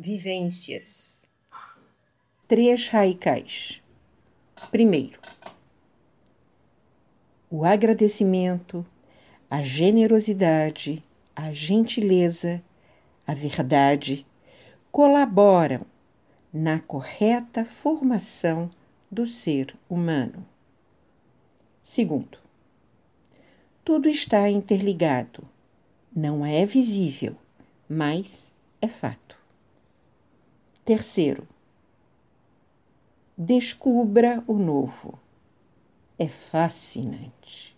Vivências. Três raicais. Primeiro, o agradecimento, a generosidade, a gentileza, a verdade colaboram na correta formação do ser humano. Segundo, tudo está interligado. Não é visível, mas é fato. Terceiro, descubra o novo. É fascinante.